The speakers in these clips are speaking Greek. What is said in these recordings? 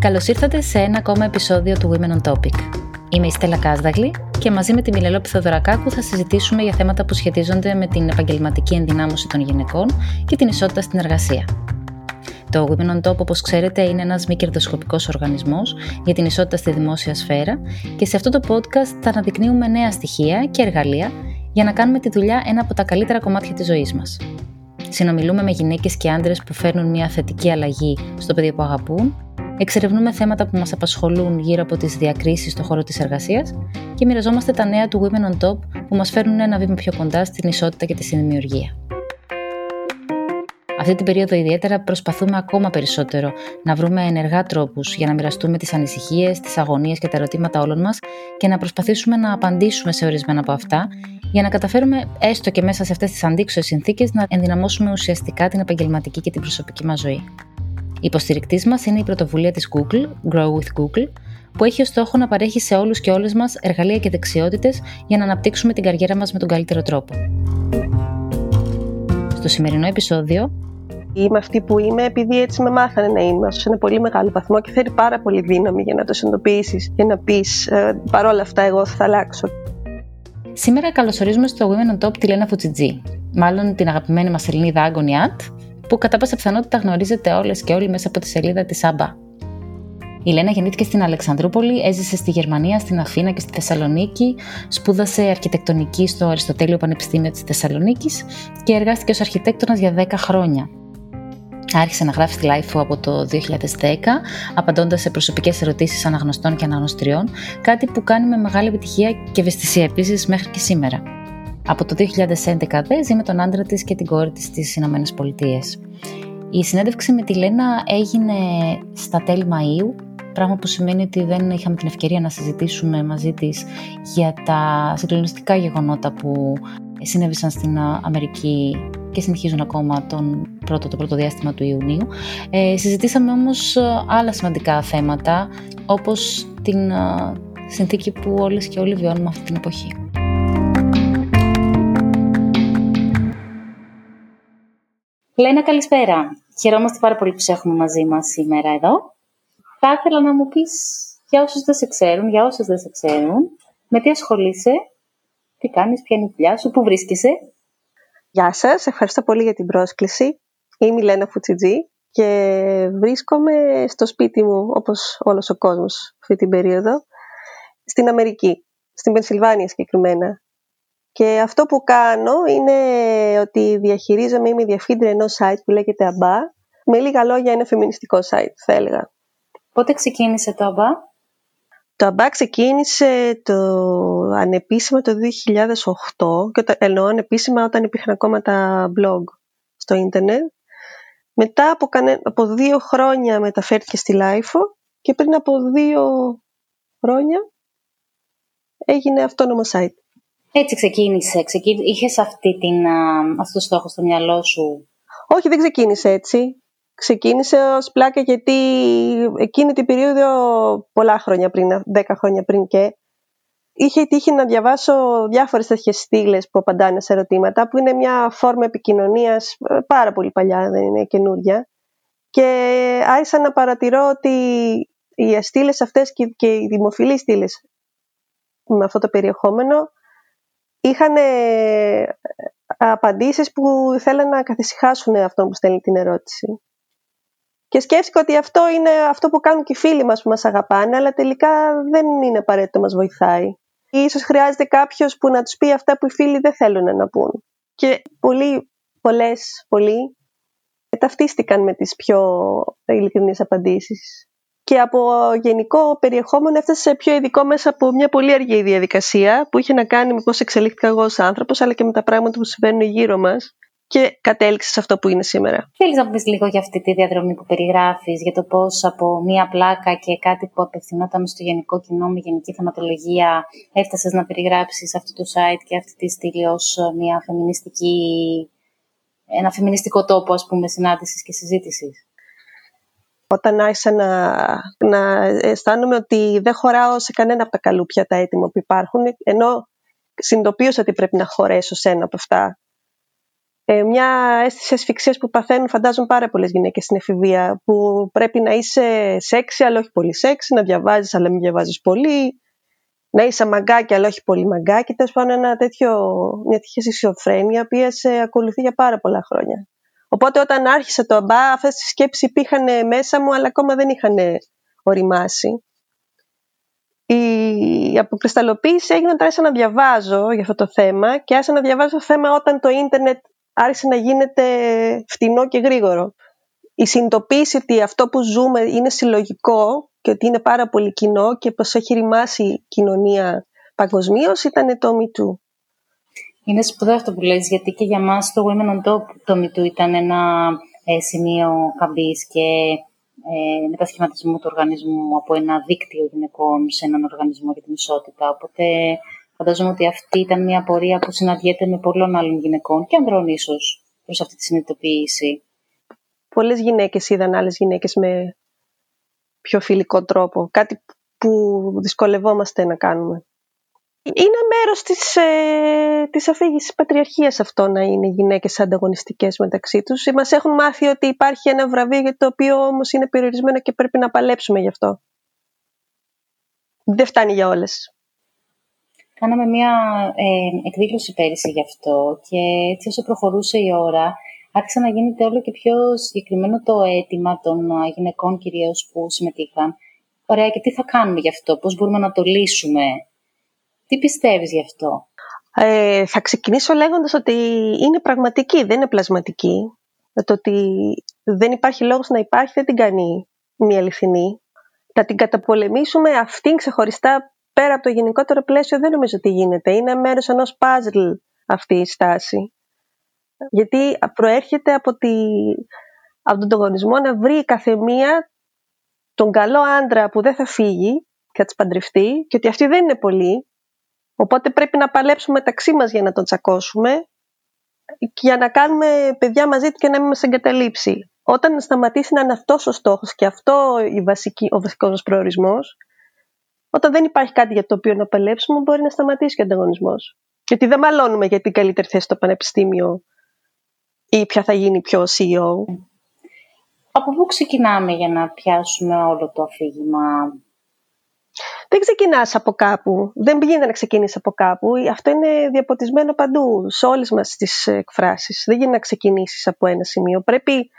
Καλώς ήρθατε σε ένα ακόμα επεισόδιο του Women on Topic. Είμαι η Στέλλα Κάσδαγλη και μαζί με τη Μιλελό Πιθοδωρακάκου θα συζητήσουμε για θέματα που σχετίζονται με την επαγγελματική ενδυνάμωση των γυναικών και την ισότητα στην εργασία. Το Women on Top, όπως ξέρετε, είναι ένας μη κερδοσκοπικός οργανισμός για την ισότητα στη δημόσια σφαίρα και σε αυτό το podcast θα αναδεικνύουμε νέα στοιχεία και εργαλεία για να κάνουμε τη δουλειά ένα από τα καλύτερα κομμάτια της ζωής μας. Συνομιλούμε με γυναίκες και άντρες που φέρνουν μια θετική αλλαγή στο πεδίο που αγαπούν Εξερευνούμε θέματα που μας απασχολούν γύρω από τις διακρίσεις στον χώρο της εργασίας και μοιραζόμαστε τα νέα του Women on Top που μας φέρνουν ένα βήμα πιο κοντά στην ισότητα και τη συνδημιουργία. Αυτή την περίοδο ιδιαίτερα προσπαθούμε ακόμα περισσότερο να βρούμε ενεργά τρόπους για να μοιραστούμε τις ανησυχίες, τις αγωνίες και τα ερωτήματα όλων μας και να προσπαθήσουμε να απαντήσουμε σε ορισμένα από αυτά για να καταφέρουμε έστω και μέσα σε αυτές τις αντίξωες συνθήκες να ενδυναμώσουμε ουσιαστικά την επαγγελματική και την προσωπική μας ζωή. Η υποστηρικτής μας είναι η πρωτοβουλία της Google, Grow with Google, που έχει ως στόχο να παρέχει σε όλους και όλες μας εργαλεία και δεξιότητες για να αναπτύξουμε την καριέρα μας με τον καλύτερο τρόπο. Στο σημερινό επεισόδιο. Είμαι αυτή που είμαι επειδή έτσι με μάθανε να είμαι σε ένα πολύ μεγάλο βαθμό και θέλει πάρα πολύ δύναμη για να το συνειδητοποιήσεις και να πεις ε, παρόλα αυτά εγώ θα αλλάξω. Σήμερα καλωσορίζουμε στο Women on Top τη Λένα Φουτσιτζή, μάλλον την αγαπημένη μας Ελληνίδα agony aunt, που κατά πάσα πιθανότητα γνωρίζετε όλες και όλοι μέσα από τη σελίδα της Α, μπα. Η Λένα γεννήθηκε στην Αλεξανδρούπολη, έζησε στη Γερμανία, στην Αθήνα και στη Θεσσαλονίκη, σπούδασε αρχιτεκτονική στο Αριστοτέλειο Πανεπιστήμιο της Θεσσαλονίκης και εργάστηκε ως αρχιτέκτονας για 10 χρόνια. Άρχισε να γράφει στη LiFO από το 2010, απαντώντας σε προσωπικές ερωτήσεις αναγνωστών και αναγνωστριών, κάτι που κάνει με μεγάλη επιτυχία και ευαισθησία επίσης μέχρι και σήμερα. Από το 2011 δε ζει με τον άντρα της και την κόρη της στις Ηνωμένες Πολιτείες. Η συνέντευξη με τη Λένα έγινε στα τέλη Μαΐου, πράγμα που σημαίνει ότι δεν είχαμε την ευκαιρία να συζητήσουμε μαζί της για τα συγκλονιστικά γεγονότα που συνέβησαν στην Αμερική και συνεχίζουν ακόμα τον πρώτο, το πρώτο διάστημα του Ιουνίου. Ε, συζητήσαμε όμως άλλα σημαντικά θέματα, όπως την συνθήκη που όλες και όλοι βιώνουμε αυτή την εποχή. Λένα, καλησπέρα. Χαιρόμαστε πάρα πολύ που σε έχουμε μαζί μας σήμερα εδώ. Θα ήθελα να μου πεις για όσους δεν σε ξέρουν, για όσους δεν σε ξέρουν, με τι ασχολείσαι, τι κάνεις, ποια είναι η δουλειά σου, πού βρίσκεσαι; Γεια σας, ευχαριστώ πολύ για την πρόσκληση. Είμαι η Λένα Φουτσιτζή και βρίσκομαι στο σπίτι μου, όπως όλος ο κόσμος αυτή την περίοδο, στην Αμερική, στην Πενσιλβάνια συγκεκριμένα. Και αυτό που κάνω είναι ότι διαχειρίζομαι, είμαι διευθύντρια ενός site που λέγεται ABBA. Με λίγα λόγια είναι φεμινιστικό site, θα έλεγα. Πότε ξεκίνησε το ABBA? Το ABBA ξεκίνησε το ανεπίσημα το 2008 και το, εννοώ ανεπίσημα όταν υπήρχαν ακόμα τα blog στο ίντερνετ. Μετά από, κανε, από δύο χρόνια μεταφέρθηκε στη LiFO και πριν από δύο χρόνια έγινε αυτόνομο site. Έτσι ξεκίνησε. Ξεκίνησε. Είχες αυτή την, αυτό το στόχο στο μυαλό σου; Όχι, δεν ξεκίνησε έτσι. Ξεκίνησε ως πλάκα γιατί εκείνη την περίοδο πολλά χρόνια πριν, δέκα χρόνια πριν και είχε τύχει να διαβάσω διάφορες τέτοιες στήλες που απαντάνε σε ερωτήματα που είναι μια φόρμα επικοινωνίας ε, πάρα πολύ παλιά, δεν είναι καινούρια και άρχισα να παρατηρώ ότι οι στήλες αυτές και οι δημοφιλείς στήλες με αυτό το περιεχόμενο είχαν ε, απαντήσεις που θέλαν να καθησυχάσουν αυτό που στέλνει την ερώτηση. Και σκέφτηκα ότι αυτό είναι αυτό που κάνουν και οι φίλοι μας που μας αγαπάνε, αλλά τελικά δεν είναι απαραίτητο μας βοηθάει. Ίσως χρειάζεται κάποιος που να τους πει αυτά που οι φίλοι δεν θέλουν να πούν. Και πολλοί, πολλές, πολλοί ταυτίστηκαν με τις πιο ειλικρινείς απαντήσεις και από γενικό περιεχόμενο έφτασε σε πιο ειδικό μέσα από μια πολύ αργή διαδικασία που είχε να κάνει με πώς εξελίχθηκα εγώ ως άνθρωπος αλλά και με τα πράγματα που συμβαίνουν γύρω μας και κατέληξε σε αυτό που είναι σήμερα. Θέλεις να πεις λίγο για αυτή τη διαδρομή που περιγράφεις, για το πώς από μία πλάκα και κάτι που απευθυνόταν στο γενικό κοινό με γενική θεματολογία έφτασες να περιγράψεις αυτό το site και αυτή τη στήλη ως μια φεμινιστική, ένα φεμινιστικό τόπο ας πούμε συνάντησης και συζήτησης; Όταν άρχισα να, να αισθάνομαι ότι δεν χωράω σε κανένα από τα καλούπια τα έτοιμα που υπάρχουν, ενώ συνειδητοποίησα ότι πρέπει να χωρέσω σε ένα από αυτά. Ε, μια αίσθηση ασφυξίας που παθαίνουν φαντάζομαι πάρα πολλές γυναίκες στην εφηβεία που πρέπει να είσαι σεξι αλλά όχι πολύ σεξι, να διαβάζεις, αλλά μην διαβάζεις πολύ, να είσαι μαγκάκι αλλά όχι πολύ μαγκάκι. Τέλος πάντων ένα τέτοιο, μια τέτοια συσιοφρένεια που σε ακολουθεί για πάρα πολλά χρόνια. Οπότε όταν άρχισε το αμπά αυτές τις σκέψεις υπήρχαν μέσα μου αλλά ακόμα δεν είχαν οριμάσει. Η αποκρισταλοποίηση έγινε όταν άρχισα να διαβάζω για αυτό το θέμα και άρχισα να διαβάζω το θέμα όταν το ίντερνετ άρχισε να γίνεται φτηνό και γρήγορο. Η συνειδητοποίηση ότι αυτό που ζούμε είναι συλλογικό και ότι είναι πάρα πολύ κοινό και πως έχει ρημάσει η κοινωνία παγκοσμίως ήταν το MeToo. Είναι σπουδαίο αυτό που λες, γιατί και για μας το Women on Top το MeToo ήταν ένα ε, σημείο καμπής και ε, μετασχηματισμού του οργανισμού από ένα δίκτυο γυναικών σε έναν οργανισμό για την ισότητα. Οπότε Φαντάζομαι ότι αυτή ήταν μια πορεία που συναντιέται με πολλών άλλων γυναικών και ανδρών ίσως προς αυτή τη συνειδητοποίηση. Πολλές γυναίκες είδαν άλλες γυναίκες με πιο φιλικό τρόπο. Κάτι που δυσκολευόμαστε να κάνουμε. Είναι μέρος της, ε, της αφήγησης πατριαρχίας αυτό να είναι γυναίκες ανταγωνιστικές μεταξύ τους. Μας έχουν μάθει ότι υπάρχει ένα βραβείο για το οποίο όμως είναι περιορισμένο και πρέπει να παλέψουμε γι' αυτό. Δεν φτάνει για όλες. Κάναμε μια ε, εκδήλωση πέρυσι γι' αυτό και έτσι όσο προχωρούσε η ώρα άρχισε να γίνεται όλο και πιο συγκεκριμένο το αίτημα των γυναικών κυρίως που συμμετείχαν. Ωραία, και τι θα κάνουμε γι' αυτό, πώς μπορούμε να το λύσουμε; Τι πιστεύεις γι' αυτό; Ε, θα ξεκινήσω λέγοντας ότι είναι πραγματική, δεν είναι πλασματική. Το ότι δεν υπάρχει λόγος να υπάρχει δεν την κάνει μια αληθινή. Θα την καταπολεμήσουμε αυτήν ξεχωριστά πέρα από το γενικότερο πλαίσιο δεν νομίζω ότι γίνεται. Είναι μέρος ενός puzzle αυτή η στάση. Γιατί προέρχεται από, τη, από τον τογονισμό να βρει κάθε μία τον καλό άντρα που δεν θα φύγει και θα τις παντρευτεί και ότι αυτοί δεν είναι πολλοί. Οπότε πρέπει να παλέψουμε μεταξύ μας για να τον τσακώσουμε και για να κάνουμε παιδιά μαζί του και να μην μας εγκαταλείψει. Όταν σταματήσει να είναι αυτός ο στόχος και αυτό η βασική, ο βασικός μας προορισμός, όταν δεν υπάρχει κάτι για το οποίο να παλέψουμε, μπορεί να σταματήσει και ο ανταγωνισμός. Γιατί δεν μαλώνουμε για την καλύτερη θέση στο πανεπιστήμιο ή ποια θα γίνει πιο CEO. Από πού ξεκινάμε για να πιάσουμε όλο το αφήγημα; Δεν ξεκινάς από κάπου. Δεν γίνεται να ξεκινήσεις από κάπου. Αυτό είναι διαποτισμένο παντού, σε όλες μας τις εκφράσεις. Δεν γίνεται να ξεκινήσεις από ένα σημείο. Πρέπει,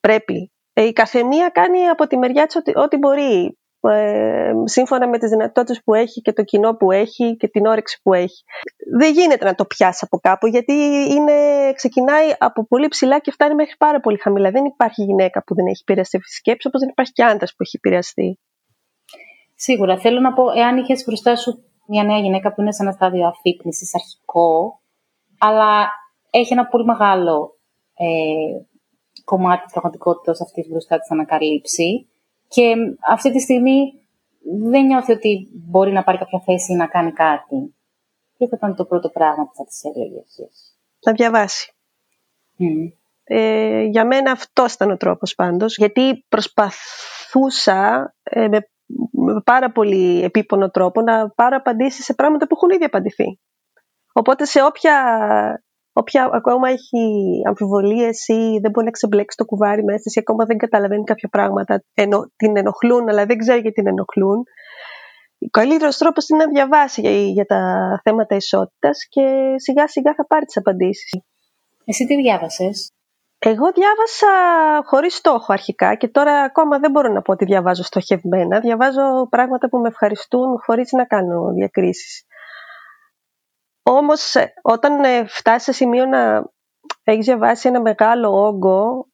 πρέπει. Ε, η καθεμία κάνει από τη μεριά της ό,τι, ό,τι μπορεί. Ε, σύμφωνα με τις δυνατότητες που έχει και το κοινό που έχει και την όρεξη που έχει. Δεν γίνεται να το πιάσεις από κάπου γιατί είναι, ξεκινάει από πολύ ψηλά και φτάνει μέχρι πάρα πολύ χαμηλά. Δεν υπάρχει γυναίκα που δεν έχει επηρεαστεί αυτή τη σκέψη όπως δεν υπάρχει και άντρας που έχει επηρεαστεί. Σίγουρα. Θέλω να πω, εάν είχες μπροστά σου μια νέα γυναίκα που είναι σε ένα στάδιο αφύπνισης αρχικό, αλλά έχει ένα πολύ μεγάλο ε, κομμάτι της πραγματικότητας αυτής μπροστά της ανακαλύψει, και αυτή τη στιγμή δεν νιώθει ότι μπορεί να πάρει κάποια θέση ή να κάνει κάτι. Τι θα ήταν το πρώτο πράγμα που θα της έλεγε Να διαβάσει. Ε, για μένα αυτός ήταν ο τρόπος πάντως, γιατί προσπαθούσα ε, με, πάρα πολύ επίπονο τρόπο να πάρω απαντήσεις σε πράγματα που έχουν ήδη απαντηθεί. Οπότε σε όποια όποια ακόμα έχει αμφιβολίες ή δεν μπορεί να ξεμπλέξει το κουβάρι μέσα ή ακόμα δεν καταλαβαίνει κάποια πράγματα, ενο, την ενοχλούν αλλά δεν ξέρει γιατί την ενοχλούν, ο καλύτερος τρόπος είναι να διαβάσει για, για τα θέματα ισότητας και σιγά σιγά θα πάρει τις απαντήσεις. Εσύ τι διάβασες; Εγώ διάβασα χωρίς στόχο αρχικά και τώρα ακόμα δεν μπορώ να πω ότι διαβάζω στοχευμένα. Διαβάζω πράγματα που με ευχαριστούν χωρίς να κάνω διακρίσεις. Όμως ε, όταν ε, φτάσει σε σημείο να έχεις διαβάσει ένα μεγάλο όγκο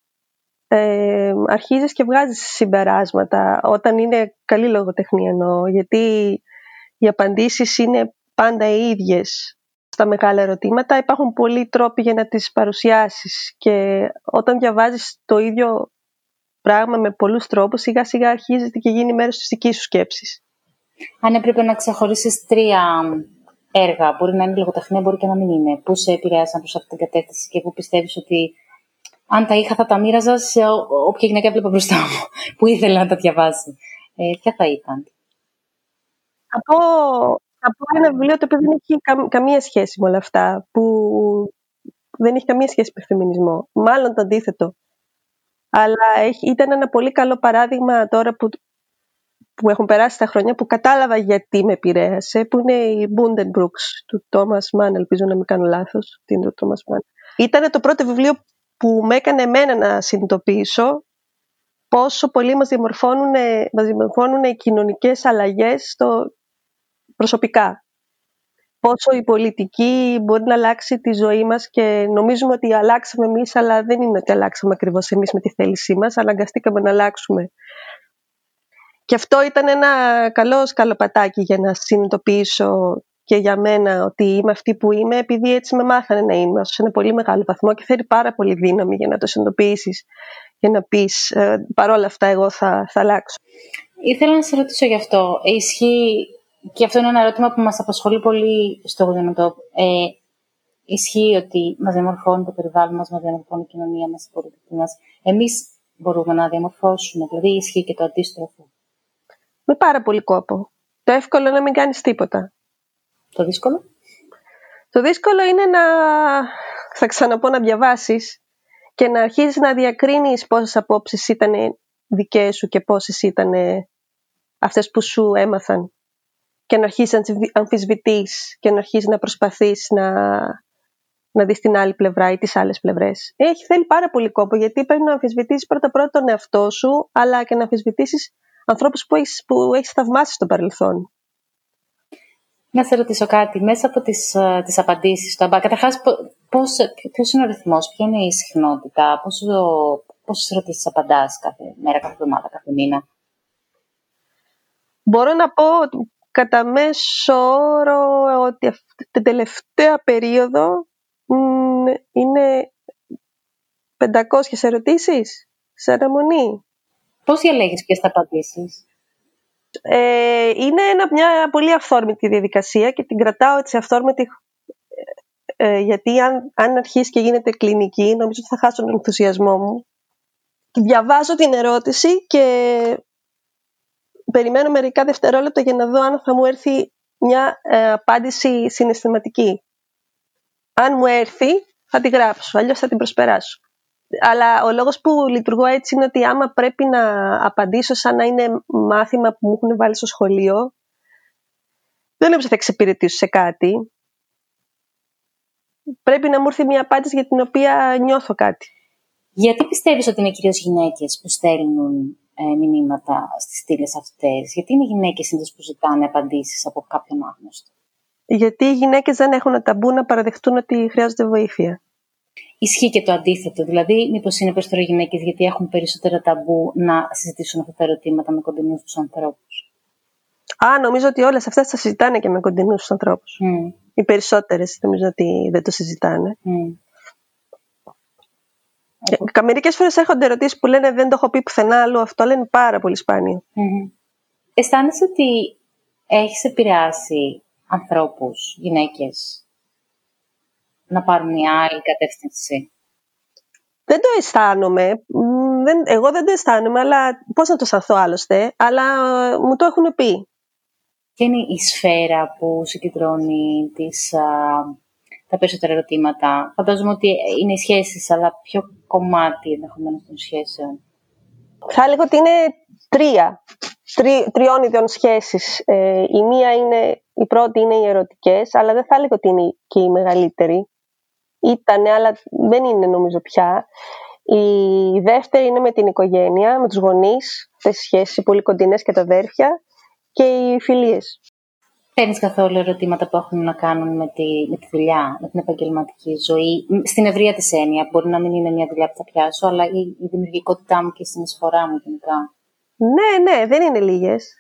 ε, αρχίζεις και βγάζεις συμπεράσματα όταν είναι καλή λογοτεχνία εννοώ γιατί οι απαντήσεις είναι πάντα οι ίδιες στα μεγάλα ερωτήματα υπάρχουν πολλοί τρόποι για να τις παρουσιάσεις και όταν διαβάζεις το ίδιο πράγμα με πολλούς τρόπους σιγά σιγά αρχίζεται και γίνει μέρος της δικής σου σκέψης. Αν έπρεπε να ξεχωρίσεις τρία έργα. Μπορεί να είναι λογοτεχνία, μπορεί και να μην είναι. Πού σε επηρέασαν προς αυτή την κατεύθυνση και πού πιστεύεις ότι αν τα είχα θα τα μοίραζα σε όποια γυναίκα έβλεπα μπροστά μου, που ήθελα να τα διαβάσει. Ε, ποια θα ήταν; Από, από ένα βιβλίο το οποίο δεν έχει καμία σχέση με όλα αυτά, που δεν έχει καμία σχέση με φεμινισμό. Μάλλον το αντίθετο. Αλλά έχει, ήταν ένα πολύ καλό παράδειγμα τώρα που, που έχουν περάσει τα χρόνια που κατάλαβα γιατί με επηρέασε, που είναι η Bundenbrooks του Thomas Mann, ελπίζω να μην κάνω λάθος, τι είναι το Thomas Mann. Ήταν το πρώτο βιβλίο που με έκανε εμένα να συνειδητοποιήσω πόσο πολύ μας διαμορφώνουν, μας διαμορφώνουν οι κοινωνικές αλλαγές στο προσωπικά. Πόσο η πολιτική μπορεί να αλλάξει τη ζωή μας και νομίζουμε ότι αλλάξαμε εμείς, αλλά δεν είναι ότι αλλάξαμε ακριβώς εμείς με τη θέλησή μας, αναγκαστήκαμε να αλλάξουμε. Και αυτό ήταν ένα καλό σκαλοπατάκι για να συνειδητοποιήσω και για μένα ότι είμαι αυτή που είμαι, επειδή έτσι με μάθανε να είμαι σε ένα πολύ μεγάλο βαθμό και θέλει πάρα πολύ δύναμη για να το συνειδητοποιήσεις και να πεις ε, παρόλα αυτά εγώ θα, θα αλλάξω. Ήθελα να σε ρωτήσω γι' αυτό. Ισχύει, και αυτό είναι ένα ερώτημα που μας απασχολεί πολύ στο Γουδενοτόπ. Ε, ισχύει ότι μας διαμορφώνει το περιβάλλον μας, μας διαμορφώνει η κοινωνία μας, η πολιτική μας. Εμείς μπορούμε να διαμορφώσουμε, δηλαδή ισχύει και το αντίστροφο. Με πάρα πολύ κόπο. Το εύκολο είναι να μην κάνεις τίποτα. Το δύσκολο; Το δύσκολο είναι να, θα ξαναπώ, να διαβάσεις και να αρχίσεις να διακρίνεις πόσες απόψεις ήταν δικές σου και πόσες ήταν αυτές που σου έμαθαν και να αρχίσεις να αμφισβητείς και να αρχίσεις να προσπαθείς να, να δεις την άλλη πλευρά ή τις άλλες πλευρές. Έχει θέλει πάρα πολύ κόπο γιατί πρέπει να αμφισβητήσεις πρώτα πρώτα τον εαυτό σου αλλά και να αμφισβητήσεις ανθρώπους που έχεις, που έχεις θαυμάσει στο παρελθόν. Να σε ρωτήσω κάτι. Μέσα από τις, ε, τις απαντήσεις του Αμπά, καταρχάς, πώς, ποιος είναι ο ρυθμός, ποια είναι η συχνότητα, πόσο, πόσες ερωτήσεις απαντάς κάθε μέρα, κάθε εβδομάδα, κάθε μήνα; Μπορώ να πω κατά μέσο όρο ότι την τελευταία περίοδο είναι 500 ερωτήσεις σε αναμονή. Πώς διαλέγεις ποιες θα απαντήσεις; Ε, είναι ένα, μια πολύ αυθόρμητη διαδικασία και την κρατάω έτσι αυθόρμητη ε, γιατί αν, αν αρχίσει και γίνεται κλινική νομίζω ότι θα χάσω τον ενθουσιασμό μου. Διαβάζω την ερώτηση και περιμένω μερικά δευτερόλεπτα για να δω αν θα μου έρθει μια ε, απάντηση συναισθηματική. Αν μου έρθει θα τη γράψω, αλλιώς θα την προσπεράσω αλλά ο λόγος που λειτουργώ έτσι είναι ότι άμα πρέπει να απαντήσω σαν να είναι μάθημα που μου έχουν βάλει στο σχολείο, δεν νομίζω θα εξυπηρετήσω σε κάτι. Πρέπει να μου έρθει μια απάντηση για την οποία νιώθω κάτι. Γιατί πιστεύεις ότι είναι κυρίως γυναίκες που στέλνουν ε, μηνύματα στις στήλες αυτές. Γιατί είναι γυναίκες συνήθως που ζητάνε απαντήσεις από κάποιον άγνωστο; Γιατί οι γυναίκες δεν έχουν ταμπού να παραδεχτούν ότι χρειάζονται βοήθεια. Ισχύει και το αντίθετο. Δηλαδή, μήπως είναι περισσότερο γυναίκες γιατί έχουν περισσότερα ταμπού να συζητήσουν αυτά τα ερωτήματα με κοντινούς τους ανθρώπους; Α, νομίζω ότι όλες αυτές θα συζητάνε και με κοντινούς τους ανθρώπους. Mm. Οι περισσότερες νομίζω ότι δεν το συζητάνε. Mm. Μερικές φορές έρχονται ερωτήσεις που λένε Δεν το έχω πει πουθενά αλλού. Αυτό λένε πάρα πολύ σπάνιο. Mm-hmm. Αισθάνεσαι ότι έχεις επηρεάσει ανθρώπους, γυναίκες, να πάρουν μια άλλη κατεύθυνση; Δεν το αισθάνομαι. Δεν, εγώ δεν το αισθάνομαι, αλλά πώς να το αισθανθώ άλλωστε, αλλά ε, μου το έχουν πει. Ποια είναι η σφαίρα που συγκεντρώνει τις, α, τα περισσότερα ερωτήματα. Φαντάζομαι ότι είναι οι σχέσεις, αλλά ποιο κομμάτι ενδεχομένως των σχέσεων. Θα έλεγα ότι είναι τρία. Τρι, τριών ειδών σχέσεις. Ε, η μία είναι, η πρώτη είναι οι ερωτικές, αλλά δεν θα έλεγα ότι είναι και η μεγαλύτερη ήταν, αλλά δεν είναι νομίζω πια. Η δεύτερη είναι με την οικογένεια, με τους γονείς, αυτές οι σχέσεις πολύ κοντινές και τα αδέρφια και οι φιλίες. Παίρνεις καθόλου ερωτήματα που έχουν να κάνουν με τη, με τη δουλειά, με την επαγγελματική ζωή, στην ευρεία της έννοια. Μπορεί να μην είναι μια δουλειά που θα πιάσω, αλλά η, η δημιουργικότητά μου και η συνεισφορά μου γενικά. Ναι, ναι, δεν είναι λίγες.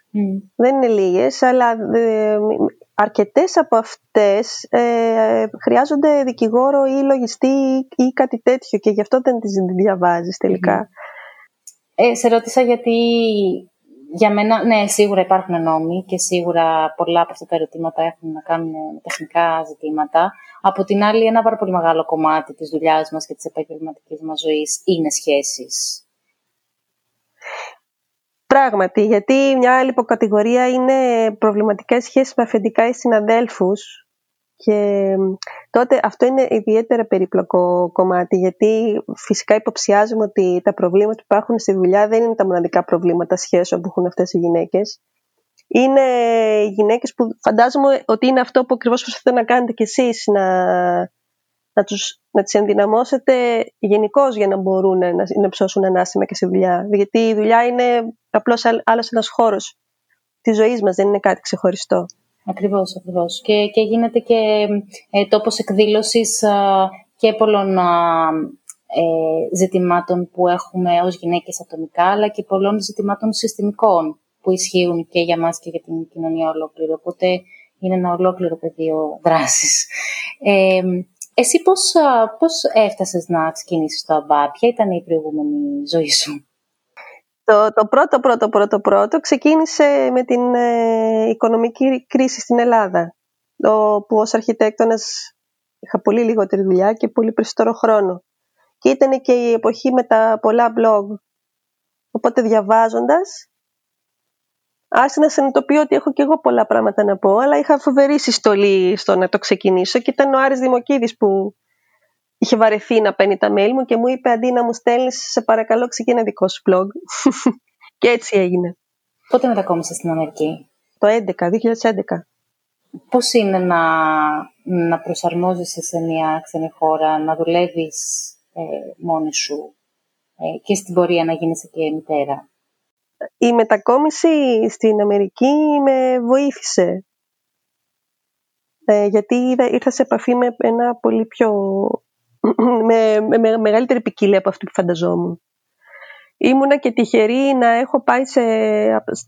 Δεν είναι λίγες, αλλά ε, αρκετές από αυτές ε, χρειάζονται δικηγόρο ή λογιστή ή κάτι τέτοιο και γι' αυτό δεν τις διαβάζεις τελικά. Ε, σε ρώτησα γιατί για μένα, ναι, σίγουρα υπάρχουν νόμοι και σίγουρα πολλά από αυτά τα ερωτήματα έχουν να κάνουν με τεχνικά ζητήματα. Από την άλλη, ένα πάρα πολύ μεγάλο κομμάτι της δουλειάς μας και της επαγγελματικής μας ζωής είναι σχέσεις. Πράγματι, γιατί μια άλλη υποκατηγορία είναι προβληματικές σχέσεις με αφεντικά ή συναδέλφους Και τότε αυτό είναι ιδιαίτερα περίπλοκο κομμάτι γιατί φυσικά υποψιάζουμε ότι τα προβλήματα που υπάρχουν στη δουλειά δεν είναι τα μοναδικά προβλήματα σχέσεων που έχουν αυτές οι γυναίκες. Είναι γυναίκες που φαντάζομαι ότι είναι αυτό που ακριβώς προσπαθείτε να κάνετε κι εσείς, να, να, τους, να τις ενδυναμώσετε γενικώς για να μπορούν να, να ψώσουν ανάστημα και στη δουλειά. Γιατί η δουλειά είναι απλώς άλλος ένας χώρος της ζωής μας, δεν είναι κάτι ξεχωριστό. Ακριβώς, ακριβώς. Και, και γίνεται και ε, τόπος εκδήλωσης και πολλών ε, ζητημάτων που έχουμε ως γυναίκες ατομικά, αλλά και πολλών ζητημάτων συστημικών που ισχύουν και για μας και για την κοινωνία ολόκληρη. Οπότε είναι ένα ολόκληρο πεδίο δράσης. Ε, εσύ πώς, πώς έφτασες να ξεκινήσεις το ΑΜΠΑ, ποια ήταν η προηγούμενη ζωή σου; Το, το πρώτο, πρώτο, πρώτο, πρώτο ξεκίνησε με την ε, οικονομική κρίση στην Ελλάδα, που ως αρχιτέκτονας είχα πολύ λιγότερη δουλειά και πολύ περισσότερο χρόνο. Και ήταν και η εποχή με τα πολλά blog. Οπότε διαβάζοντας, άρχισα να συνειδητοποιώ ότι έχω και εγώ πολλά πράγματα να πω, αλλά είχα φοβερή συστολή στο να το ξεκινήσω και ήταν ο Άρης Δημοκίδης που είχε βαρεθεί να παίρνει τα mail μου και μου είπε αντί να μου στέλνεις, σε παρακαλώ ξεκίνα δικό σου blog. και έτσι έγινε. Πότε μετακόμισες στην Αμερική; Το 2011, 2011. Πώς είναι να, να προσαρμόζεσαι σε μια ξένη χώρα, να δουλεύεις ε, μόνη σου ε, και στην πορεία να γίνεσαι και μητέρα; Η μετακόμιση στην Αμερική με βοήθησε. Ε, γιατί ήρθα σε επαφή με ένα πολύ πιο με, με, μεγαλύτερη ποικιλία από αυτή που φανταζόμουν. Ήμουνα και τυχερή να έχω πάει σε,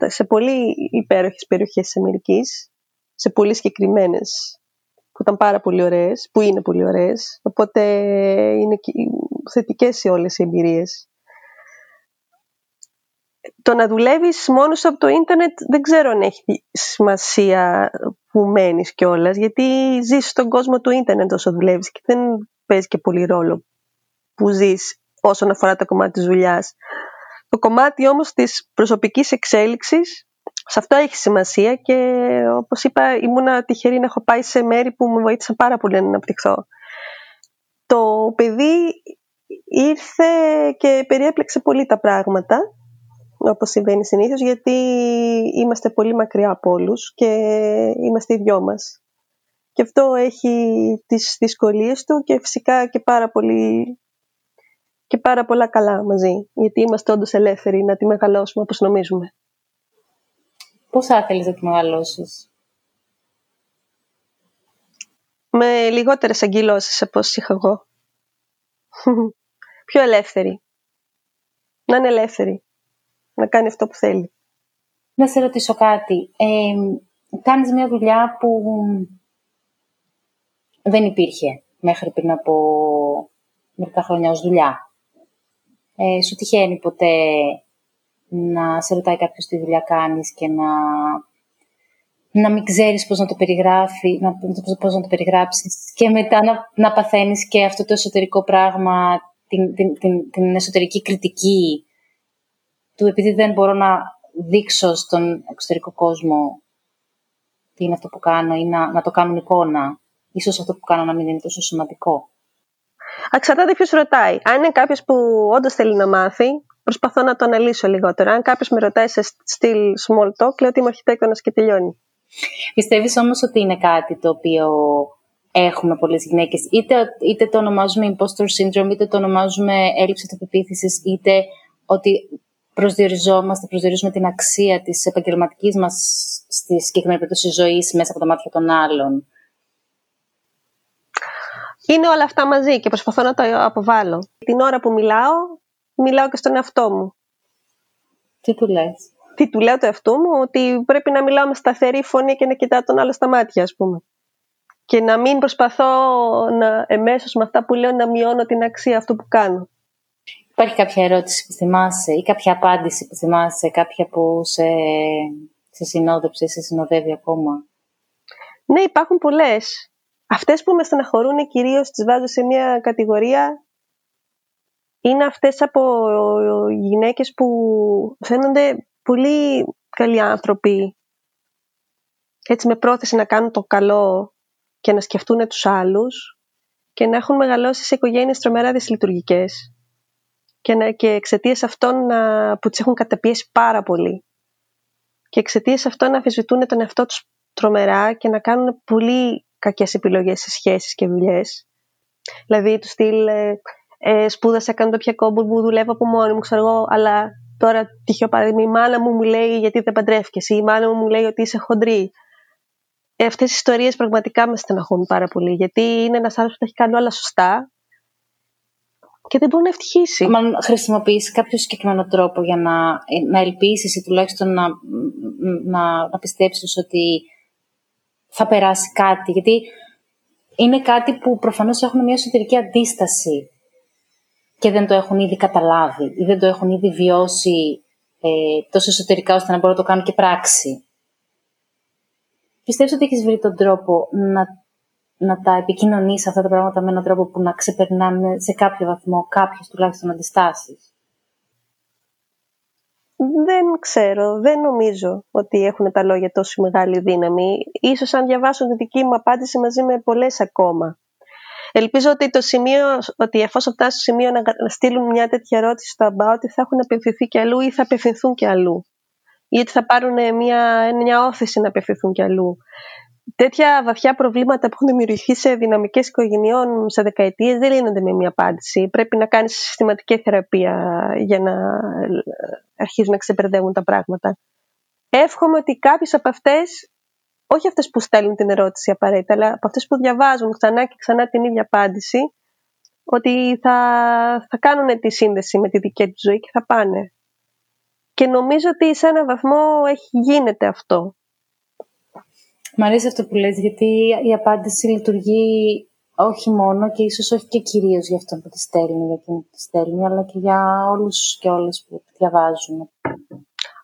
σε πολύ υπέροχες περιοχές της Αμερικής, σε πολύ συγκεκριμένες που ήταν πάρα πολύ ωραίες, που είναι πολύ ωραίες, οπότε είναι θετικές οι όλες οι εμπειρίες. Το να δουλεύεις μόνος από το ίντερνετ δεν ξέρω αν έχει σημασία που μένεις κιόλας, γιατί ζεις στον κόσμο του ίντερνετ όσο δουλεύεις και δεν παίζει και πολύ ρόλο που ζεις όσον αφορά το κομμάτι της δουλειάς. Το κομμάτι όμως της προσωπικής εξέλιξης, σε αυτό έχει σημασία και όπως είπα ήμουνα τυχερή να έχω πάει σε μέρη που με βοήθησαν πάρα πολύ να αναπτυχθώ. Το παιδί ήρθε και περιέπλεξε πολύ τα πράγματα όπως συμβαίνει συνήθως γιατί είμαστε πολύ μακριά από όλους και είμαστε οι δυο μας. Και αυτό έχει τις δυσκολίες του και φυσικά και πάρα, πολύ, και πάρα πολλά καλά μαζί. Γιατί είμαστε όντως ελεύθεροι να τη μεγαλώσουμε όπως νομίζουμε. Πώς θα θέλεις να τη μεγαλώσεις; Με λιγότερες αγκυλώσεις από όσοι είχα εγώ. Πιο ελεύθερη. Να είναι ελεύθερη. Να κάνει αυτό που θέλει. Να σε ρωτήσω κάτι. Ε, κάνεις μια δουλειά που δεν υπήρχε μέχρι πριν από μερικά χρόνια ως δουλειά. Ε, σου τυχαίνει ποτέ να σε ρωτάει κάποιος τι δουλειά κάνεις και να, να μην ξέρεις πώς να το περιγράφει, να, πώς να το περιγράψεις και μετά να, να παθαίνεις και αυτό το εσωτερικό πράγμα, την, την, την, την εσωτερική κριτική του επειδή δεν μπορώ να δείξω στον εξωτερικό κόσμο τι είναι αυτό που κάνω ή να, να το κάνουν εικόνα ίσως αυτό που κάνω να μην είναι τόσο σημαντικό. Εξαρτάται ποιος ρωτάει. Αν είναι κάποιος που όντως θέλει να μάθει, προσπαθώ να το αναλύσω λιγότερο. Αν κάποιος με ρωτάει σε στυλ small talk, λέω ότι είμαι αρχιτέκτονας και τελειώνει. Πιστεύεις όμως ότι είναι κάτι το οποίο έχουμε πολλές γυναίκες, είτε, είτε το ονομάζουμε imposter syndrome, είτε το ονομάζουμε έλλειψη αυτοπεποίθηση, είτε ότι προσδιοριζόμαστε, προσδιορίζουμε την αξία της επαγγελματικής μας στη συγκεκριμένη περίπτωση ζωής μέσα από τα μάτια των άλλων είναι όλα αυτά μαζί και προσπαθώ να το αποβάλω. Την ώρα που μιλάω, μιλάω και στον εαυτό μου. Τι του λες; Τι του λέω το εαυτό μου, ότι πρέπει να μιλάω με σταθερή φωνή και να κοιτάω τον άλλο στα μάτια, ας πούμε. Και να μην προσπαθώ να, εμέσως με αυτά που λέω να μειώνω την αξία αυτού που κάνω. Υπάρχει κάποια ερώτηση που θυμάσαι ή κάποια απάντηση που θυμάσαι, κάποια που σε, σε συνόδεψε, σε συνοδεύει ακόμα; Ναι, υπάρχουν πολλές. Αυτές που με στεναχωρούν κυρίως τις βάζω σε μια κατηγορία είναι αυτές από γυναίκες που φαίνονται πολύ καλοί άνθρωποι. Έτσι με πρόθεση να κάνουν το καλό και να σκεφτούν τους άλλους και να έχουν μεγαλώσει σε οικογένειες τρομερά δυσλειτουργικές και, να, και εξαιτίας αυτών να, που τις έχουν καταπιέσει πάρα πολύ. Και εξαιτίας αυτών να αφισβητούν τον εαυτό τους τρομερά και να κάνουν πολύ κακές επιλογές σε σχέσεις και δουλειές. Δηλαδή του στυλ ε, ε, σπούδασα, κάνω το πια μου, δουλεύω από μόνη μου, ξέρω εγώ, αλλά τώρα τυχαίο παράδειγμα η μάνα μου μου λέει γιατί δεν παντρεύκεσαι ή η μάνα μου μου λέει ότι είσαι χοντρή. Ε, αυτές οι ιστορίες πραγματικά με στεναχωρούν πάρα πολύ γιατί είναι ένας άνθρωπος που τα έχει κάνει όλα σωστά και δεν μπορεί να ευτυχήσει. Αν χρησιμοποιήσει κάποιο συγκεκριμένο τρόπο για να, να ελπίσεις ή τουλάχιστον να, να, να πιστέψεις ότι θα περάσει κάτι. Γιατί είναι κάτι που προφανώς έχουν μια εσωτερική αντίσταση και δεν το έχουν ήδη καταλάβει ή δεν το έχουν ήδη βιώσει ε, τόσο εσωτερικά ώστε να μπορούν να το κάνουν και πράξη. Πιστεύω ότι έχεις βρει τον τρόπο να, να τα επικοινωνείς αυτά τα πράγματα με έναν τρόπο που να ξεπερνάνε σε κάποιο βαθμό κάποιες τουλάχιστον αντιστάσεις; Δεν ξέρω, δεν νομίζω ότι έχουν τα λόγια τόσο μεγάλη δύναμη. Ίσως αν διαβάσουν τη δική μου απάντηση μαζί με πολλές ακόμα. Ελπίζω ότι το σημείο, ότι εφόσον φτάσουν στο σημείο να στείλουν μια τέτοια ερώτηση στο αμπά, ότι θα έχουν απευθυνθεί και αλλού ή θα απευθυνθούν και αλλού. Ή ότι θα πάρουν μια, μια όθηση να απευθυνθούν και αλλού. Τέτοια βαθιά προβλήματα που έχουν δημιουργηθεί σε δυναμικές οικογενειών σε δεκαετίες δεν λύνονται με μια απάντηση. Πρέπει να κάνεις συστηματική θεραπεία για να αρχίζουν να ξεπερδεύουν τα πράγματα. Εύχομαι ότι κάποιες από αυτές όχι αυτές που στέλνουν την ερώτηση απαραίτητα, αλλά από αυτές που διαβάζουν ξανά και ξανά την ίδια απάντηση, ότι θα, θα κάνουν τη σύνδεση με τη δική τους ζωή και θα πάνε. Και νομίζω ότι σε έναν βαθμό έχει γίνεται αυτό. Μ' αρέσει αυτό που λες, γιατί η απάντηση λειτουργεί όχι μόνο και ίσως όχι και κυρίως για αυτόν που τη στέλνει, για εκείνον που τη στέλνει, αλλά και για όλους και όλες που διαβάζουν.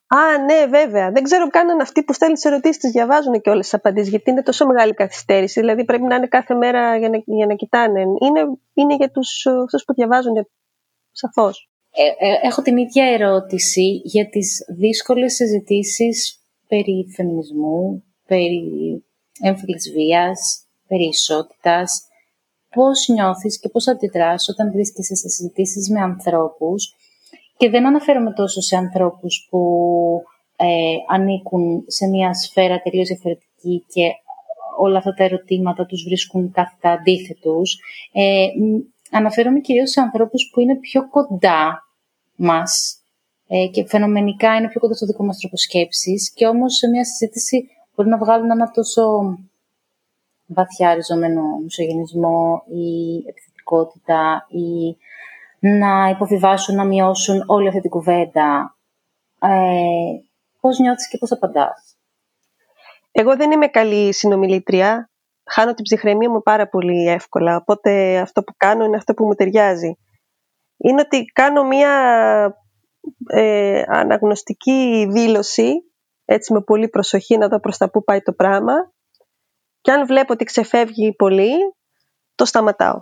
Α, ναι, βέβαια. Δεν ξέρω καν αν αυτοί που στέλνουν τις ερωτήσεις τις διαβάζουν και όλες τις απαντήσεις, γιατί είναι τόσο μεγάλη καθυστέρηση. Δηλαδή πρέπει να είναι κάθε μέρα για να, για να κοιτάνε. Είναι, είναι για τους αυτούς που διαβάζουν, σαφώς. Ε, ε, έχω την ίδια ερώτηση για τις δύσκολες συζητήσεις περί φεμινισμού, περί έμφυλης βίας, περί ισότητας. Πώς νιώθεις και πώς αντιδράς όταν βρίσκεσαι σε συζητήσεις με ανθρώπους και δεν αναφέρομαι τόσο σε ανθρώπους που ε, ανήκουν σε μια σφαίρα τελείως διαφορετική και όλα αυτά τα ερωτήματα τους βρίσκουν κάθετα αντίθετους. Ε, αναφέρομαι κυρίως σε ανθρώπους που είναι πιο κοντά μας ε, και φαινομενικά είναι πιο κοντά στο δικό μας τρόπο σκέψης και όμως σε μια συζήτηση μπορεί να βγάλουν ένα τόσο βαθιά ριζωμένο μισογενισμό ή επιθετικότητα ή να υποβιβάσουν, να μειώσουν όλη αυτή την κουβέντα. Ε, πώς νιώθεις και πώς απαντάς; Εγώ δεν είμαι καλή συνομιλήτρια. Χάνω την ψυχραιμία μου πάρα πολύ εύκολα. Οπότε αυτό που κάνω είναι αυτό που μου ταιριάζει. Είναι ότι κάνω μία ε, αναγνωστική δήλωση, έτσι με πολύ προσοχή να δω προς τα που πάει το πράγμα. Και αν βλέπω ότι ξεφεύγει πολύ, το σταματάω.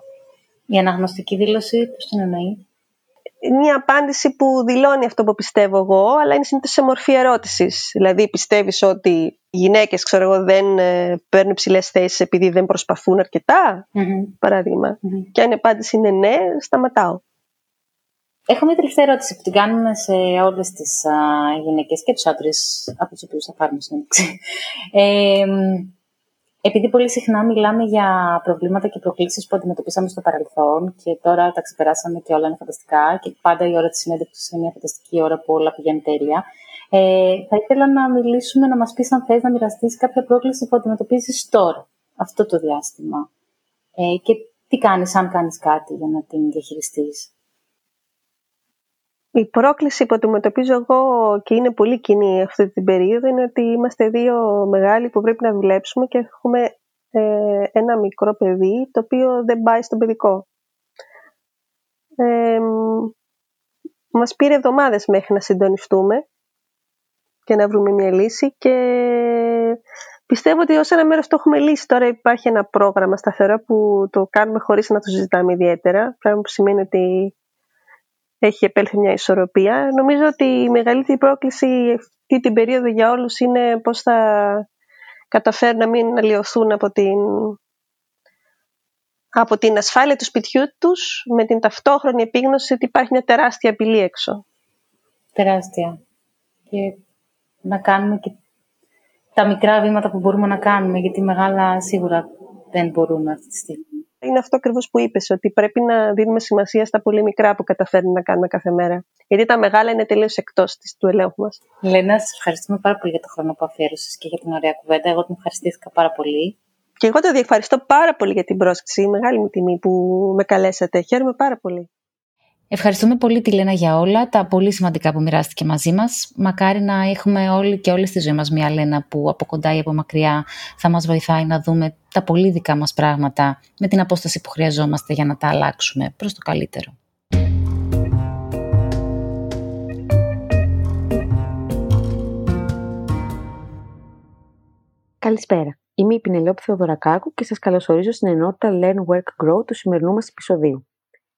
Η αναγνωστική δήλωση, πώς την εννοεί; Μια απάντηση που δηλώνει αυτό που πιστεύω εγώ, αλλά είναι συνήθως σε μορφή ερώτησης. Δηλαδή πιστεύεις ότι οι γυναίκες, ξέρω εγώ, δεν ε, παίρνουν ψηλές θέσεις επειδή δεν προσπαθούν παραδειγμα Και αν η απάντηση είναι ναι, σταματάω. Έχω μια τελευταία ερώτηση που την κάνουμε σε όλες τις γυναίκες και τους άντρες από τους οποίους θα πάρουμε συνέντευξη. Ε, επειδή πολύ συχνά μιλάμε για προβλήματα και προκλήσεις που αντιμετωπίσαμε στο παρελθόν και τώρα τα ξεπεράσαμε και όλα είναι φανταστικά και πάντα η ώρα της συνέντευξης είναι μια φανταστική ώρα που όλα πηγαίνουν τέλεια. Ε, θα ήθελα να μιλήσουμε, να μας πεις αν θες να μοιραστείς κάποια πρόκληση που αντιμετωπίζεις τώρα, αυτό το διάστημα. Ε, και τι κάνεις, αν κάνεις κάτι για να την διαχειριστείς. Η πρόκληση που αντιμετωπίζω εγώ και είναι πολύ κοινή αυτή την περίοδο είναι ότι είμαστε δύο μεγάλοι που πρέπει να δουλέψουμε και έχουμε ε, ένα μικρό παιδί το οποίο δεν πάει στο παιδικό. Ε, μας πήρε εβδομάδες μέχρι να συντονιστούμε και να βρούμε μια λύση και πιστεύω ότι ως ένα μέρος το έχουμε λύσει. Τώρα υπάρχει ένα πρόγραμμα σταθερό που το κάνουμε χωρίς να το συζητάμε ιδιαίτερα, πράγμα που σημαίνει ότι έχει επέλθει μια ισορροπία. Νομίζω ότι η μεγαλύτερη πρόκληση αυτή την περίοδο για όλους είναι πώς θα καταφέρουν να μην αλλοιωθούν από την από την ασφάλεια του σπιτιού τους με την ταυτόχρονη επίγνωση ότι υπάρχει μια τεράστια απειλή έξω. Τεράστια. Και να κάνουμε και τα μικρά βήματα που μπορούμε να κάνουμε, γιατί μεγάλα σίγουρα δεν μπορούμε αυτή τη στιγμή. Είναι αυτό ακριβώς που είπες, ότι πρέπει να δίνουμε σημασία στα πολύ μικρά που καταφέρνουμε να κάνουμε κάθε μέρα. Γιατί τα μεγάλα είναι τελείως εκτός του ελέγχου μας. Λένα, σας ευχαριστούμε πάρα πολύ για το χρόνο που αφιέρωσες και για την ωραία κουβέντα. Εγώ την ευχαριστήθηκα πάρα πολύ. Και εγώ το ευχαριστώ πάρα πολύ για την πρόσκληση. Μεγάλη μου τιμή που με καλέσατε. Χαίρομαι πάρα πολύ. Ευχαριστούμε πολύ τη Λένα για όλα τα πολύ σημαντικά που μοιράστηκε μαζί μας. Μακάρι να έχουμε όλοι και όλη στη ζωή μας μια Λένα που από κοντά ή από μακριά θα μας βοηθάει να δούμε τα πολύ δικά μας πράγματα με την απόσταση που χρειαζόμαστε για να τα αλλάξουμε προς το καλύτερο. Καλησπέρα. Είμαι η Πινελόπη Θεοδωρακάκου και σας καλωσορίζω στην ενότητα Learn Work Grow του σημερινού μας επεισοδίου.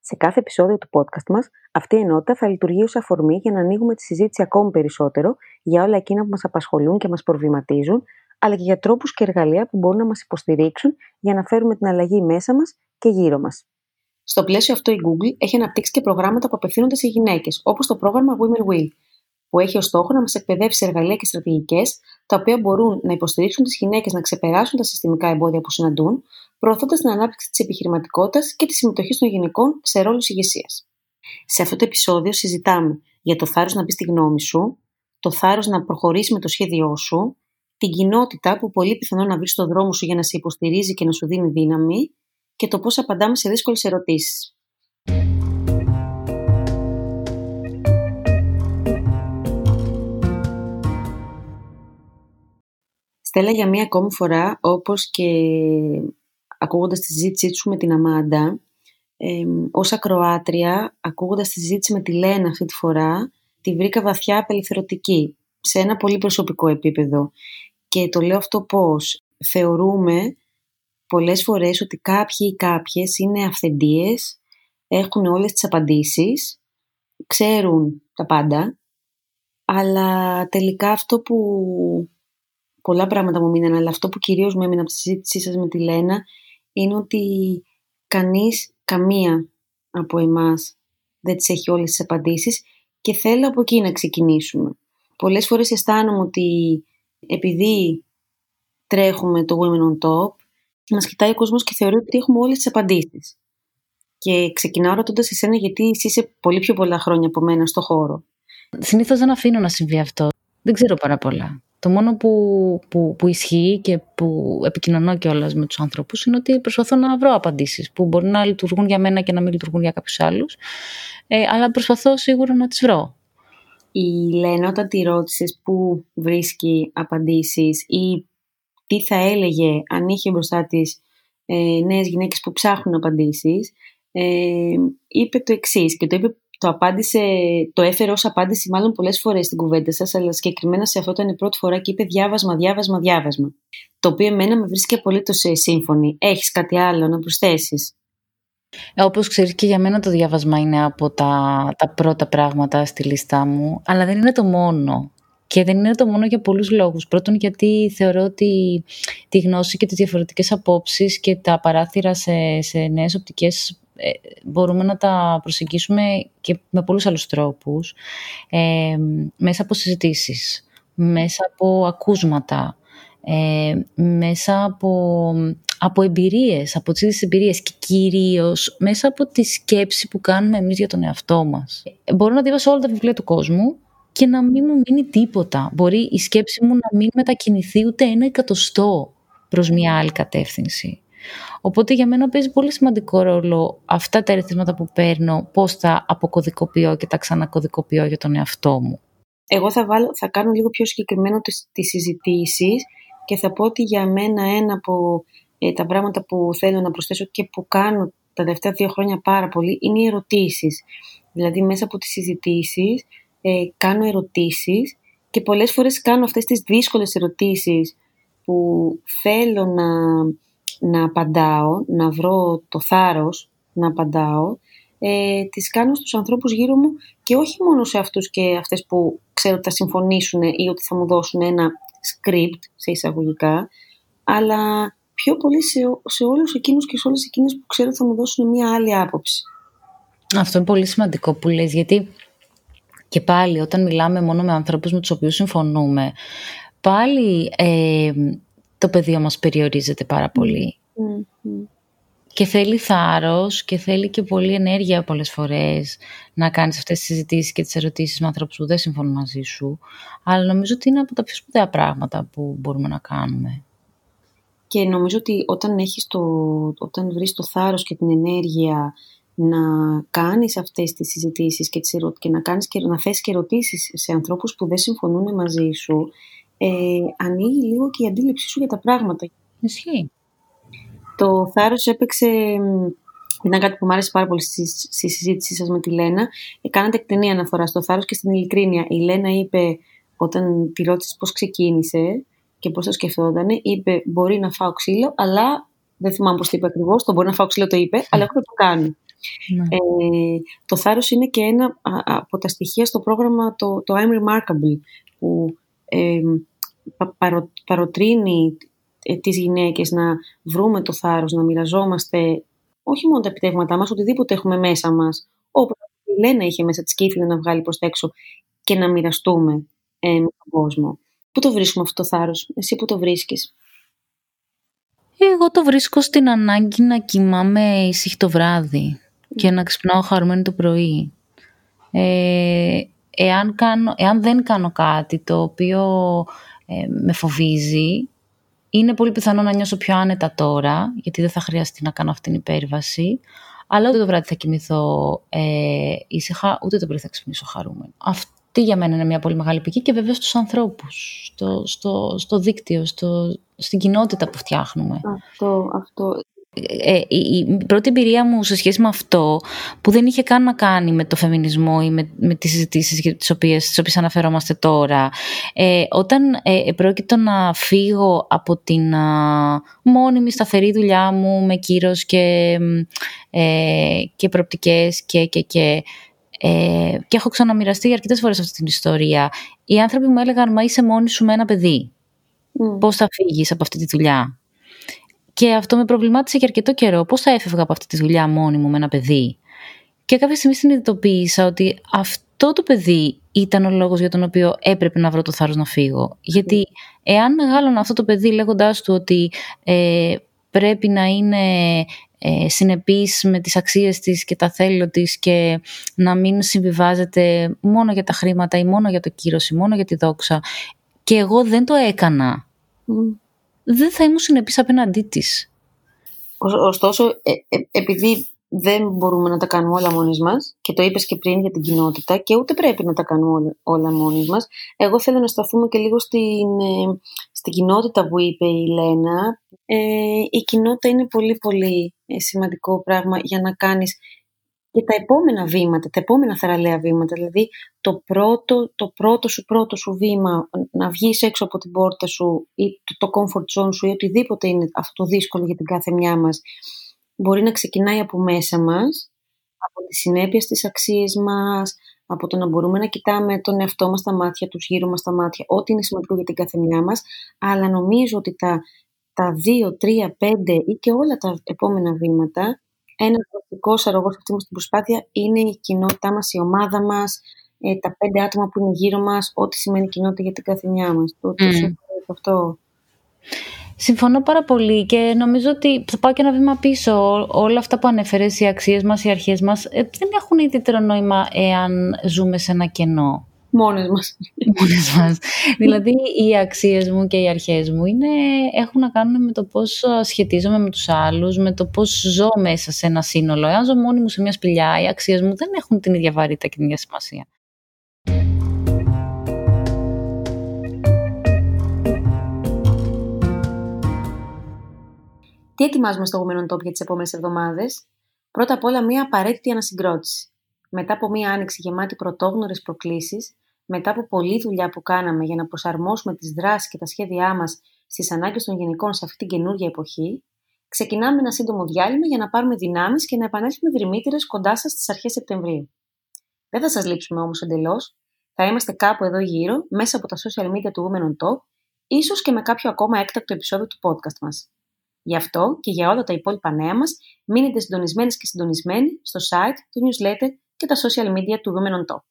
Σε κάθε επεισόδιο του podcast μας, αυτή η ενότητα θα λειτουργεί ως αφορμή για να ανοίγουμε τη συζήτηση ακόμη περισσότερο για όλα εκείνα που μας απασχολούν και μας προβληματίζουν, αλλά και για τρόπους και εργαλεία που μπορούν να μας υποστηρίξουν για να φέρουμε την αλλαγή μέσα μας και γύρω μας. Στο πλαίσιο αυτό η Google έχει αναπτύξει και προγράμματα που απευθύνονται σε γυναίκες, όπως το πρόγραμμα Women Will, που έχει ως στόχο να μας εκπαιδεύσει εργαλεία και στρατηγικές, τα οποία μπορούν να υποστηρίξουν τις γυναίκες να ξεπεράσουν τα συστημικά εμπόδια που συναντούν, προωθώντας την ανάπτυξη της επιχειρηματικότητας και τη συμμετοχή των γυναικών σε ρόλους ηγεσίας. Σε αυτό το επεισόδιο συζητάμε για το θάρρος να πει τη γνώμη σου, το θάρρος να προχωρήσει με το σχέδιό σου, την κοινότητα που πολύ πιθανό να βρει στο δρόμο σου για να σε υποστηρίζει και να σου δίνει δύναμη και το πώς απαντάμε σε δύσκολες ερωτήσεις. Στέλλα για μία ακόμη φορά, όπως και ακούγοντας τη συζήτησή σου με την Αμάντα, ε, ως ακροάτρια, ακούγοντας τη συζήτηση με τη Λένα αυτή τη φορά, τη βρήκα βαθιά απελευθερωτική, σε ένα πολύ προσωπικό επίπεδο. Και το λέω αυτό πώς θεωρούμε πολλές φορές ότι κάποιοι ή κάποιες είναι αυθεντίες, έχουν όλες τις απαντήσεις, ξέρουν τα πάντα, αλλά τελικά αυτό που πολλά πράγματα μου μείνανε, αλλά αυτό που κυρίως μου έμεινε από τη συζήτησή σας με τη Λένα είναι ότι κανείς, καμία από εμάς δεν τις έχει όλες τις απαντήσεις και θέλω από εκεί να ξεκινήσουμε. Πολλές φορές αισθάνομαι ότι επειδή τρέχουμε το Women on Top, μας κοιτάει ο κόσμος και θεωρεί ότι έχουμε όλες τις απαντήσεις. Και ξεκινάω ρωτώντας εσένα γιατί εσύ είσαι πολύ πιο πολλά χρόνια από μένα στο χώρο. Συνήθως δεν αφήνω να συμβεί αυτό. Δεν ξέρω πάρα πολλά. Το μόνο που, που, που ισχύει και που επικοινωνώ κιόλας με τους ανθρώπους είναι ότι προσπαθώ να βρω απαντήσεις που μπορεί να λειτουργούν για μένα και να μην λειτουργούν για κάποιους άλλους. Ε, αλλά προσπαθώ σίγουρα να τις βρω. Η Λένα όταν τη ρώτησες πού βρίσκει απαντήσεις ή τι θα έλεγε αν είχε μπροστά της ε, νέες γυναίκες που ψάχνουν απαντήσεις, ε, είπε το εξής και το είπε το απάντησε, το έφερε ως απάντηση μάλλον πολλές φορές στην κουβέντα σας, αλλά συγκεκριμένα σε αυτό ήταν η πρώτη φορά και είπε διάβασμα, διάβασμα, διάβασμα. Το οποίο εμένα με βρίσκει απολύτως σύμφωνη. Έχεις κάτι άλλο να προσθέσεις; Ε, όπως ξέρεις και για μένα το διάβασμα είναι από τα, τα πρώτα πράγματα στη λίστα μου, αλλά δεν είναι το μόνο. Και δεν είναι το μόνο για πολλούς λόγους. Πρώτον γιατί θεωρώ ότι τη γνώση και τις διαφορετικές απόψεις και τα παράθυρα σε, σε νέες οπτικές ε, μπορούμε να τα προσεγγίσουμε και με πολλούς άλλους τρόπους, ε, μέσα από συζητήσεις, μέσα από ακούσματα, ε, μέσα από, από εμπειρίες, από τις εμπειρίες και κυρίως μέσα από τη σκέψη που κάνουμε εμείς για τον εαυτό μας. Ε, μπορώ να διαβάσω όλα τα βιβλία του κόσμου και να μην μου μείνει τίποτα. Μπορεί η σκέψη μου να μην μετακινηθεί ούτε ένα εκατοστό προς μια άλλη κατεύθυνση. Οπότε για μένα παίζει πολύ σημαντικό ρόλο αυτά τα ερεθίσματα που παίρνω, πώς τα αποκωδικοποιώ και τα ξανακωδικοποιώ για τον εαυτό μου. Εγώ θα, βάλω, θα κάνω λίγο πιο συγκεκριμένο τις, τις συζητήσεις και θα πω ότι για μένα ένα από ε, τα πράγματα που θέλω να προσθέσω και που κάνω τα τελευταία δύο χρόνια πάρα πολύ είναι οι ερωτήσεις. Δηλαδή μέσα από τις συζητήσεις ε, κάνω ερωτήσεις και πολλές φορές κάνω αυτές τις δύσκολες ερωτήσεις που θέλω να να απαντάω, να βρω το θάρρος να απαντάω, ε, τις κάνω στους ανθρώπους γύρω μου και όχι μόνο σε αυτούς και αυτές που ξέρω ότι θα συμφωνήσουν ή ότι θα μου δώσουν ένα script σε εισαγωγικά, αλλά πιο πολύ σε, σε όλους εκείνους και σε όλες εκείνες που ξέρω θα μου δώσουν μια άλλη άποψη. Αυτό είναι πολύ σημαντικό που λες, γιατί και πάλι όταν μιλάμε μόνο με ανθρώπους με τους οποίους συμφωνούμε, πάλι ε, το πεδίο μας περιορίζεται πάρα πολύ. Και θέλει θάρρος και θέλει και πολλή ενέργεια πολλές φορές να κάνεις αυτές τις συζητήσεις και τις ερωτήσεις με ανθρώπους που δεν συμφωνούν μαζί σου. Αλλά νομίζω ότι είναι από τα πιο σπουδαία πράγματα που μπορούμε να κάνουμε. Και νομίζω ότι όταν, έχεις το, όταν βρεις το θάρρος και την ενέργεια να κάνεις αυτές τις συζητήσεις και, τις και να, κάνεις και να θέσεις και ερωτήσεις σε ανθρώπους που δεν συμφωνούν μαζί σου, ε, ανοίγει λίγο και η αντίληψή σου για τα πράγματα. Ισχύει. Το θάρρος έπαιξε ήταν κάτι που μου άρεσε πάρα πολύ στη, συζήτησή σας με τη Λένα. Ε, κάνατε εκτενή αναφορά στο θάρρος και στην ειλικρίνεια. Η Λένα είπε, όταν τη ρώτησες πώς ξεκίνησε και πώς το σκεφτόταν, είπε μπορεί να φάω ξύλο, αλλά δεν θυμάμαι πώς το είπε ακριβώς, το μπορεί να φάω ξύλο το είπε, αλλά έχω να το κάνω. Ναι. Ε, το θάρρος είναι και ένα από τα στοιχεία στο πρόγραμμα το, το I'm Remarkable που ε, παρο, παροτρύνει ε, τις γυναίκες να βρούμε το θάρρος, να μοιραζόμαστε όχι μόνο τα επιτεύγματά μας, οτιδήποτε έχουμε μέσα μας, όπως η Λένα είχε μέσα της και ήθελε να βγάλει προς τα έξω και να μοιραστούμε ε, με τον κόσμο. Πού το βρίσκουμε αυτό το θάρρος, εσύ που το βρίσκεις; Εγώ το βρίσκω στην ανάγκη να κοιμάμαι ησύχη το βράδυ και να ξυπνάω χαρούμενη το πρωί. Ε, εάν, κάνω, εάν δεν κάνω κάτι το οποίο ε, με φοβίζει, είναι πολύ πιθανό να νιώσω πιο άνετα τώρα, γιατί δεν θα χρειαστεί να κάνω αυτή την υπέρβαση. Αλλά ούτε το βράδυ θα κοιμηθώ ε, ήσυχα, ούτε το πρωί θα ξυπνήσω χαρούμενο. Αυτή για μένα είναι μια πολύ μεγάλη πηγή και βέβαια στους ανθρώπους, στο, στο, στο δίκτυο, στο, στην κοινότητα που φτιάχνουμε. Αυτό, αυτό. Ε, η πρώτη εμπειρία μου σε σχέση με αυτό που δεν είχε καν να κάνει με το φεμινισμό ή με, με τις συζητήσεις τις οποίες, τις οποίες αναφερόμαστε τώρα ε, όταν ε, πρόκειτο να φύγω από την μόνιμη σταθερή δουλειά μου με κύρος και, ε, και προπτικές και, και, και ε, και έχω ξαναμοιραστεί αρκετές φορές αυτή την ιστορία οι άνθρωποι μου έλεγαν μα είσαι μόνη σου με ένα παιδί mm. πώς θα φύγεις από αυτή τη δουλειά; Και αυτό με προβλημάτισε για αρκετό καιρό. Πώς θα έφευγα από αυτή τη δουλειά μόνη μου με ένα παιδί; Και κάποια στιγμή συνειδητοποίησα ότι αυτό το παιδί ήταν ο λόγος για τον οποίο έπρεπε να βρω το θάρρος να φύγω. Γιατί εάν μεγάλωνα αυτό το παιδί λέγοντάς του ότι ε, πρέπει να είναι ε, συνεπής με τις αξίες της και τα θέλω της και να μην συμβιβάζεται μόνο για τα χρήματα ή μόνο για το κύρος ή μόνο για τη δόξα και εγώ δεν το έκανα δεν θα ήμουν συνεπής απέναντί της. Ωστόσο, ε, ε, επειδή δεν μπορούμε να τα κάνουμε όλα μόνοι μας και το είπες και πριν για την κοινότητα και ούτε πρέπει να τα κάνουμε όλα, όλα μόνοι μας εγώ θέλω να σταθούμε και λίγο στην, ε, στην κοινότητα που είπε η Λένα ε, η κοινότητα είναι πολύ πολύ σημαντικό πράγμα για να κάνεις και τα επόμενα βήματα, τα επόμενα θεραλέα βήματα. Δηλαδή το πρώτο, το πρώτο σου πρώτο σου βήμα να βγεις έξω από την πόρτα σου ή το comfort zone σου ή οτιδήποτε είναι αυτό το δύσκολο για την κάθε μια μας μπορεί να ξεκινάει από μέσα μας, από τη συνέπεια στις αξίες μας, από το να μπορούμε να κοιτάμε τον εαυτό μας στα μάτια, τους γύρω μας στα μάτια, ό,τι είναι σημαντικό για την κάθε μια μας, αλλά νομίζω ότι τα, τα δύο, τρία, πέντε ή και όλα τα επόμενα βήματα ένας βασικός αρρωγός αυτής στην προσπάθεια είναι η κοινότητά μας, η ομάδα μας, ε, τα πέντε άτομα που είναι γύρω μας, ό,τι σημαίνει κοινότητα για την καθεμιά μας. Το, mm. αυτό. Συμφωνώ πάρα πολύ και νομίζω ότι θα πάω και ένα βήμα πίσω. Όλα αυτά που ανέφερες, οι αξίες μας, οι αρχές μας, ε, δεν έχουν ιδιαίτερο νόημα εάν ζούμε σε ένα κενό μόνες μας. Μόνες μας. δηλαδή οι αξίες μου και οι αρχές μου είναι, έχουν να κάνουν με το πώς σχετίζομαι με τους άλλους, με το πώς ζω μέσα σε ένα σύνολο. Εάν ζω μόνη μου σε μια σπηλιά, οι αξίες μου δεν έχουν την ίδια βαρύτητα και την ίδια σημασία. Τι ετοιμάζουμε στο Women on Top για τις επόμενες εβδομάδες; Πρώτα απ' όλα μια απαραίτητη ανασυγκρότηση. Μετά από μια άνοιξη γεμάτη πρωτόγνωρες προκλήσεις, μετά από πολλή δουλειά που κάναμε για να προσαρμόσουμε τις δράσεις και τα σχέδιά μας στις ανάγκες των γενικών σε αυτή την καινούργια εποχή, ξεκινάμε ένα σύντομο διάλειμμα για να πάρουμε δυνάμεις και να επανέλθουμε δρυμύτερες κοντά σας στις αρχές Σεπτεμβρίου. Δεν θα σας λείψουμε όμως εντελώς. Θα είμαστε κάπου εδώ γύρω, μέσα από τα social media του Women on Top, ίσως και με κάποιο ακόμα έκτακτο επεισόδιο του podcast μας. Γι' αυτό και για όλα τα υπόλοιπα νέα μας, μείνετε συντονισμένες και συντονισμένοι στο site, το newsletter και τα social media του Women on Top.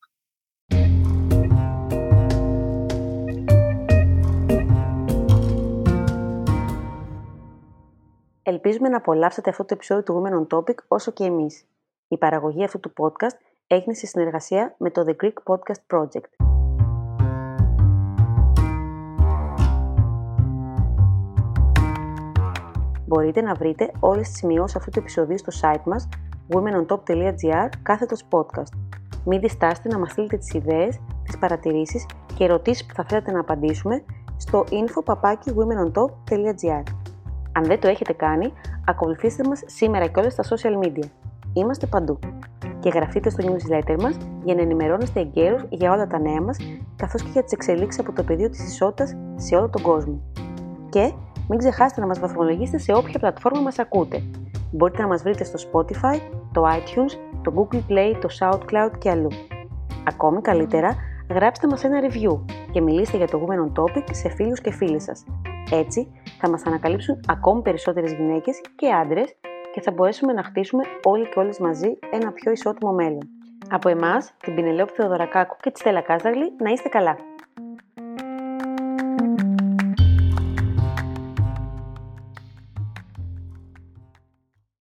Ελπίζουμε να απολαύσετε αυτό το επεισόδιο του Women on Topic όσο και εμείς. Η παραγωγή αυτού του podcast έγινε σε συνεργασία με το The Greek Podcast Project. Μπορείτε να βρείτε όλες τις σημειώσεις αυτού του επεισοδίου στο site μας womenontop.gr κάθετος podcast. Μην διστάσετε να μας στείλετε τις ιδέες, τις παρατηρήσεις και ερωτήσεις που θα θέλετε να απαντήσουμε στο info.womenontop.gr Αν δεν το έχετε κάνει, ακολουθήστε μας σήμερα και όλες στα social media. Είμαστε παντού. Και γραφτείτε στο newsletter μας για να ενημερώνεστε εγκαίρως για όλα τα νέα μας, καθώς και για τις εξελίξεις από το πεδίο της ισότητας σε όλο τον κόσμο. Και μην ξεχάσετε να μας βαθμολογήσετε σε όποια πλατφόρμα μας ακούτε. Μπορείτε να μας βρείτε στο Spotify, το iTunes, το Google Play, το SoundCloud και αλλού. Ακόμη καλύτερα, γράψτε μας ένα review και μιλήστε για το Women on Topic σε φίλους και φίλες σας. Έτσι, θα μας ανακαλύψουν ακόμη περισσότερες γυναίκες και άντρες και θα μπορέσουμε να χτίσουμε όλοι και όλες μαζί ένα πιο ισότιμο μέλλον. Από εμάς, την Πινελόπη Θεοδωρακάκου και τη Στέλλα Κάζαγλη, να είστε καλά!